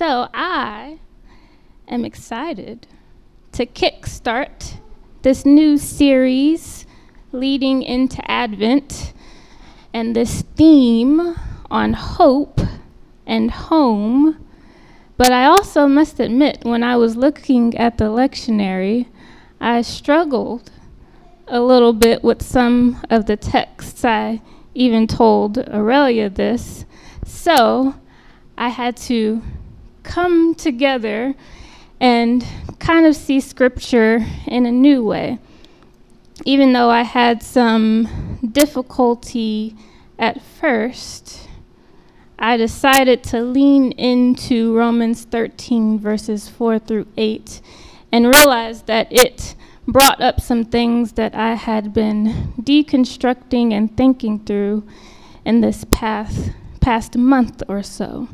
So I am excited to kickstart this new series leading into Advent and this theme on hope and home. But I also must admit, when I was looking at the lectionary, I struggled a little bit with some of the texts. I even told Aurelia this. So I had to come together and kind of see scripture in a new way. Even though I had some difficulty at first, I decided to lean into Romans 13, verses 4 through 8, and realized that it brought up some things that I had been deconstructing and thinking through in this past, past month or so.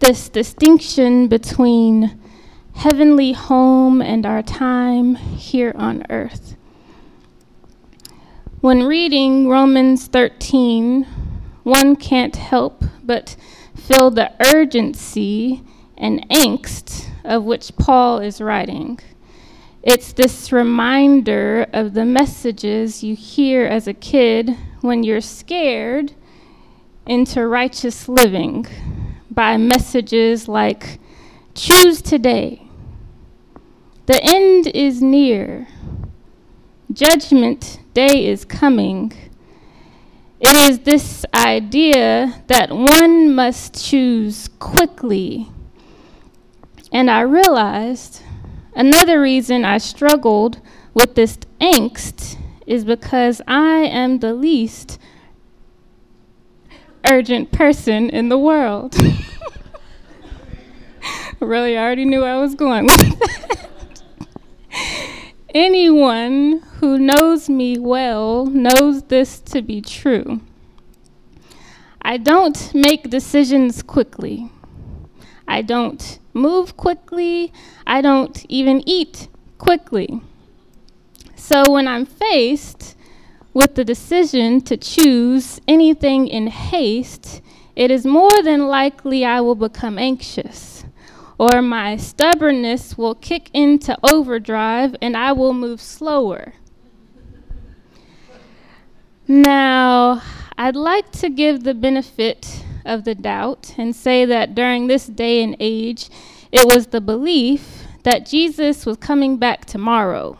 This distinction between heavenly home and our time here on earth. When reading Romans 13, one can't help but feel the urgency and angst of which Paul is writing. It's this reminder of the messages you hear as a kid when you're scared into righteous living by messages like, Choose today. The end is near. Judgment day is coming. It is this idea that one must choose quickly. And I realized Another reason I struggled with this angst is because I am the least urgent person in the world. really, I already knew I was going with that. Anyone who knows me well knows this to be true. I don't make decisions quickly. I don't move quickly. I don't even eat quickly. So when I'm faced with the decision to choose anything in haste, it is more than likely I will become anxious, or my stubbornness will kick into overdrive and I will move slower. Now, I'd like to give the benefit of the doubt and say that during this day and age, it was the belief that Jesus was coming back tomorrow.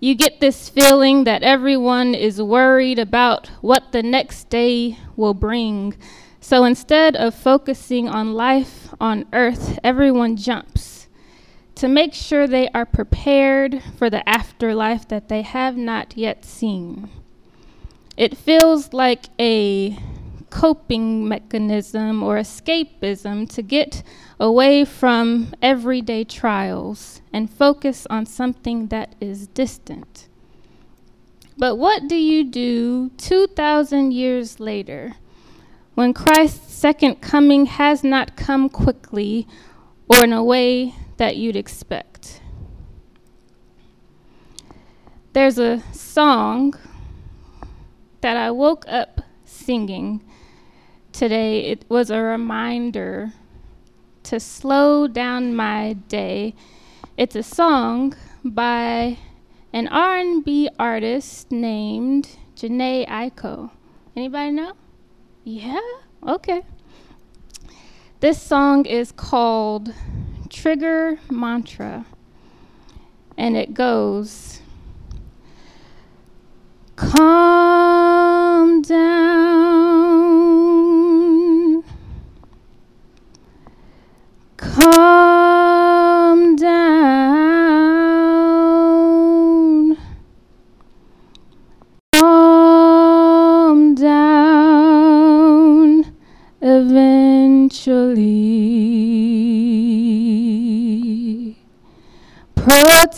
You get this feeling that everyone is worried about what the next day will bring. So instead of focusing on life on earth, everyone jumps to make sure they are prepared for the afterlife that they have not yet seen. It feels like a coping mechanism or escapism to get away from everyday trials and focus on something that is distant. But what do you do 2,000 years later when Christ's second coming has not come quickly or in a way that you'd expect? There's a song that I woke up singing today, it was a reminder to slow down my day. It's a song by an R&B artist named Jhené Aiko. Anybody know? Yeah? Okay. This song is called Trigger Mantra. And it goes Calm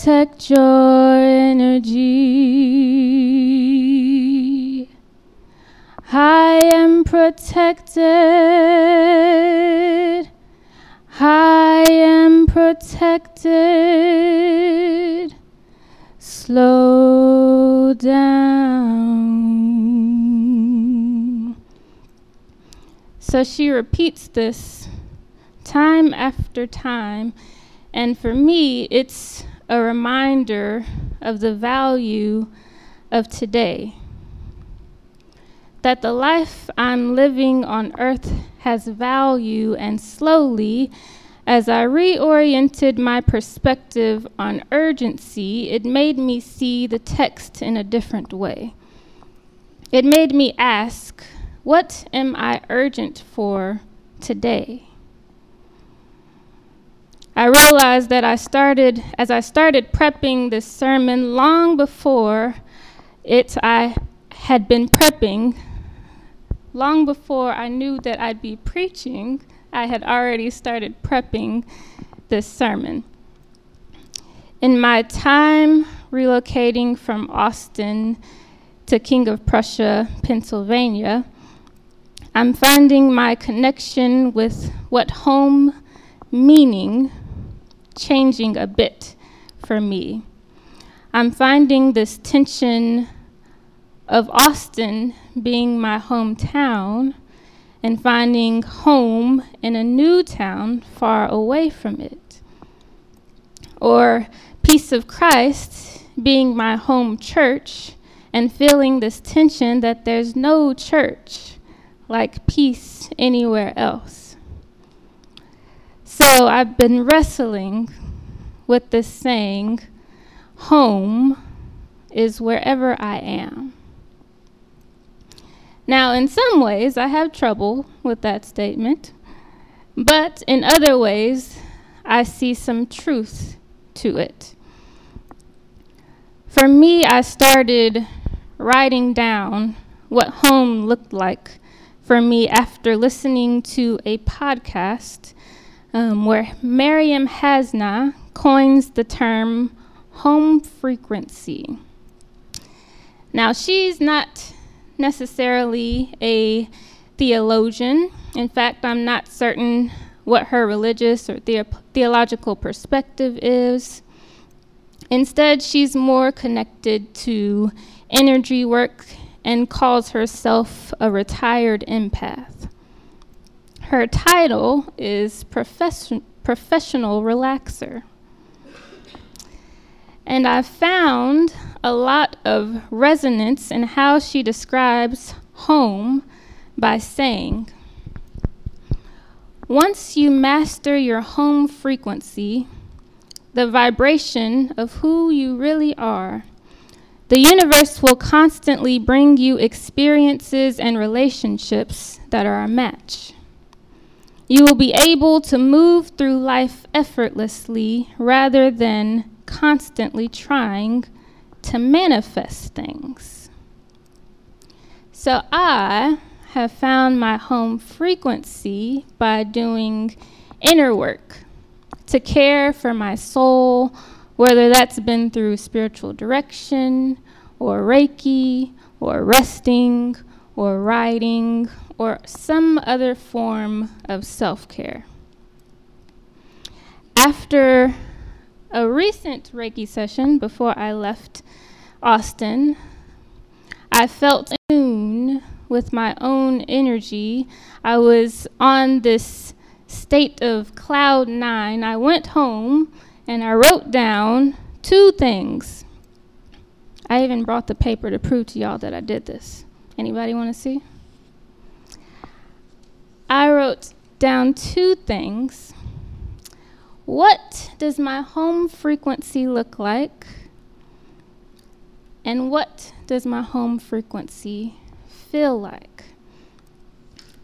protect your energy. I am protected. I am protected. Slow down. So she repeats this time after time. And for me, it's a reminder of the value of today. That the life I'm living on earth has value, and slowly, as I reoriented my perspective on urgency, it made me see the text in a different way. It made me ask, what am I urgent for today? I realized that I started, as I started prepping this sermon long before it, I had been prepping, long before I knew that I'd be preaching, I had already started prepping this sermon. In my time relocating from Austin to King of Prussia, Pennsylvania, I'm finding my connection with what home meaning changing a bit for me. I'm finding this tension of Austin being my hometown and finding home in a new town far away from it. Or Peace of Christ being my home church and feeling this tension that there's no church like peace anywhere else. So I've been wrestling with this saying, home is wherever I am. Now, in some ways, I have trouble with that statement, but in other ways, I see some truth to it. For me, I started writing down what home looked like for me after listening to a podcast um, where Mariam Hasna coins the term home frequency. Now, she's not necessarily a theologian. In fact, I'm not certain what her religious or the- theological perspective is. Instead, she's more connected to energy work and calls herself a retired empath. Her title is profession- professional relaxer. And I've found a lot of resonance in how she describes home by saying, Once you master your home frequency, the vibration of who you really are, the universe will constantly bring you experiences and relationships that are a match. You will be able to move through life effortlessly rather than constantly trying to manifest things. So I have found my home frequency by doing inner work to care for my soul, whether that's been through spiritual direction or Reiki or resting or writing or some other form of self care. After a recent Reiki session before I left Austin, I felt in tune with my own energy. I was on this state of cloud nine. I went home and I wrote down two things. I even brought the paper to prove to y'all that I did this. Anybody want to see? I wrote down two things what does my home frequency look like? And what does my home frequency feel like?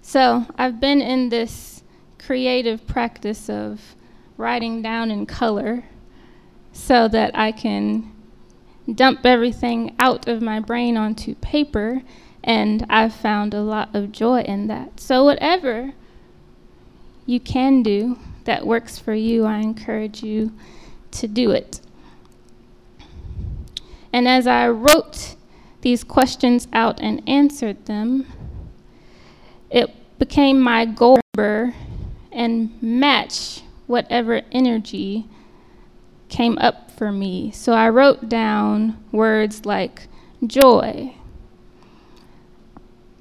So, I've been in this creative practice of writing down in color so that I can dump everything out of my brain onto paper, and I've found a lot of joy in that. So, whatever you can do that works for you, I encourage you to do it. And as I wrote these questions out and answered them, it became my goal and match whatever energy came up for me. So I wrote down words like joy,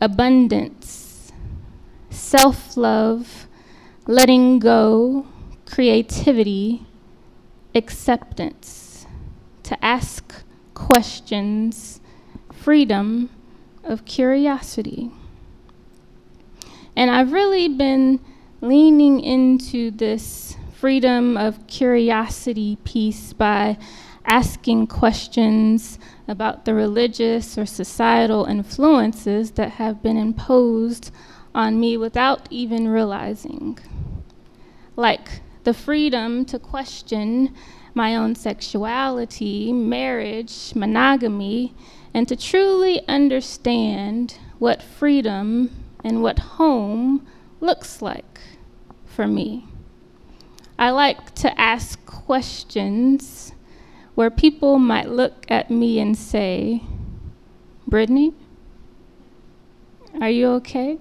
abundance, self love, letting go, creativity, acceptance, to ask questions, freedom of curiosity. And I've really been leaning into this freedom of curiosity piece by asking questions about the religious or societal influences that have been imposed on me without even realizing. Like the freedom to question my own sexuality, marriage, monogamy, and to truly understand what freedom and what home looks like for me. I like to ask questions where people might look at me and say, Brittany, are you okay?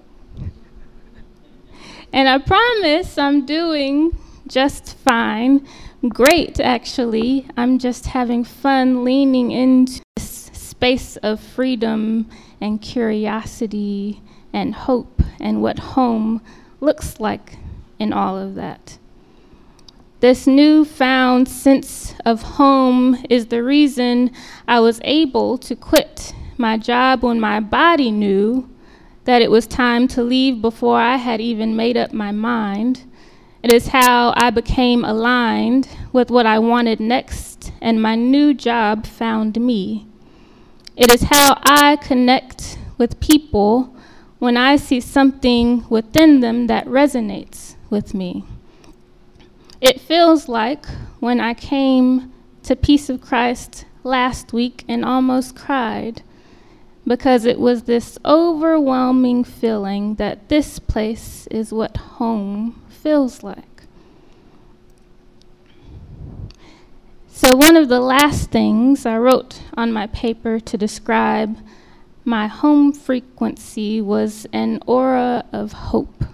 And I promise I'm doing just fine. Great, actually. I'm just having fun leaning into this space of freedom and curiosity and hope and what home looks like in all of that. This newfound sense of home is the reason I was able to quit my job when my body knew that it was time to leave before I had even made up my mind. It is how I became aligned with what I wanted next, and my new job found me. It is how I connect with people when I see something within them that resonates with me. It feels like when I came to Peace of Christ last week and almost cried because it was this overwhelming feeling that this place is what home feels like. So, one of the last things I wrote on my paper to describe my home frequency was an aura of hope.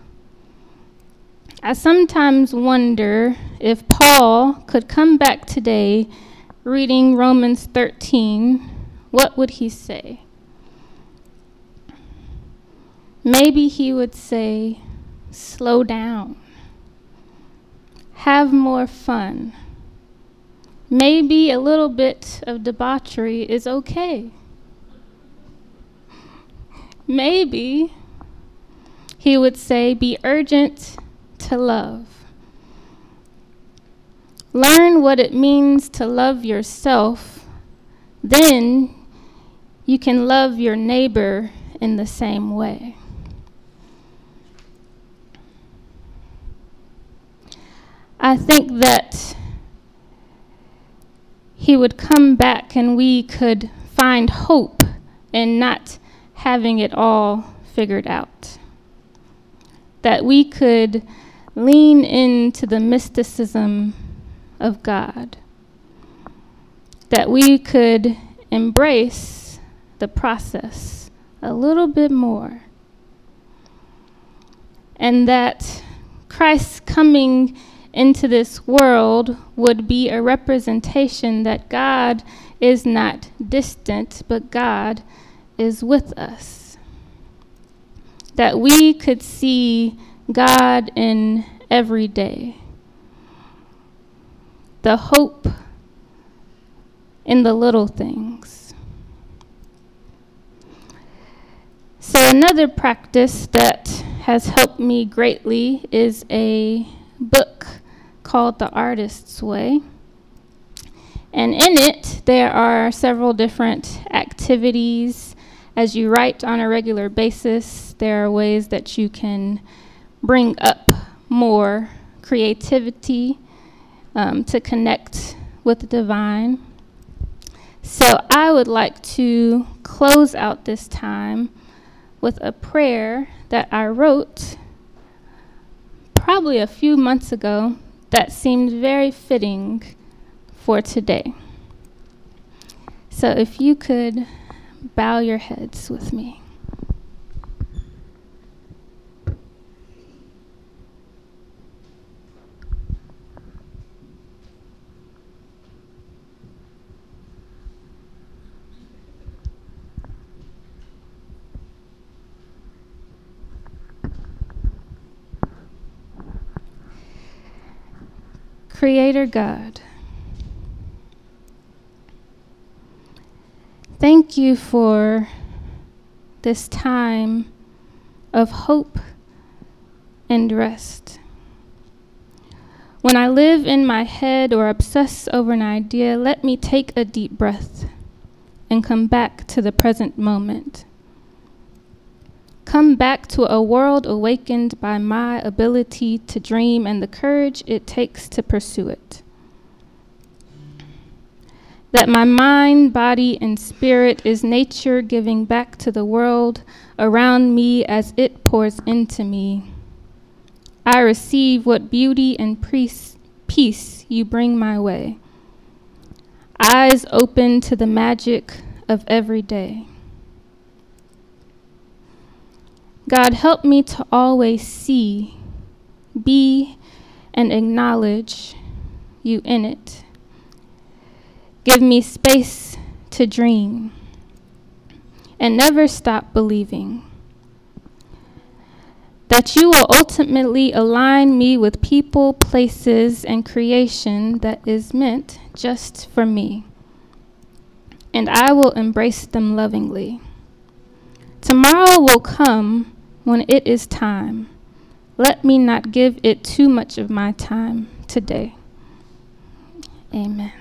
I sometimes wonder if Paul could come back today reading Romans 13, what would he say? Maybe he would say, slow down, have more fun. Maybe a little bit of debauchery is okay. Maybe he would say, be urgent to love. Learn what it means to love yourself, then you can love your neighbor in the same way. I think that he would come back and we could find hope in not having it all figured out. That we could lean into the mysticism of God. That we could embrace the process a little bit more. And that Christ's coming into this world would be a representation that God is not distant, but God is with us. That we could see God in every day. The hope in the little things. So, another practice that has helped me greatly is a book called The Artist's Way. And in it, there are several different activities. As you write on a regular basis, there are ways that you can bring up more creativity um, to connect with the divine. So I would like to close out this time with a prayer that I wrote probably a few months ago that seemed very fitting for today. So if you could bow your heads with me. Creator God, thank you for this time of hope and rest. When I live in my head or obsess over an idea, let me take a deep breath and come back to the present moment. Come back to a world awakened by my ability to dream and the courage it takes to pursue it. That my mind, body, and spirit is nature giving back to the world around me as it pours into me. I receive what beauty and peace you bring my way. Eyes open to the magic of every day. God, help me to always see, be, and acknowledge you in it. Give me space to dream and never stop believing that you will ultimately align me with people, places, and creation that is meant just for me. And I will embrace them lovingly. Tomorrow will come when it is time. Let me not give it too much of my time today. Amen.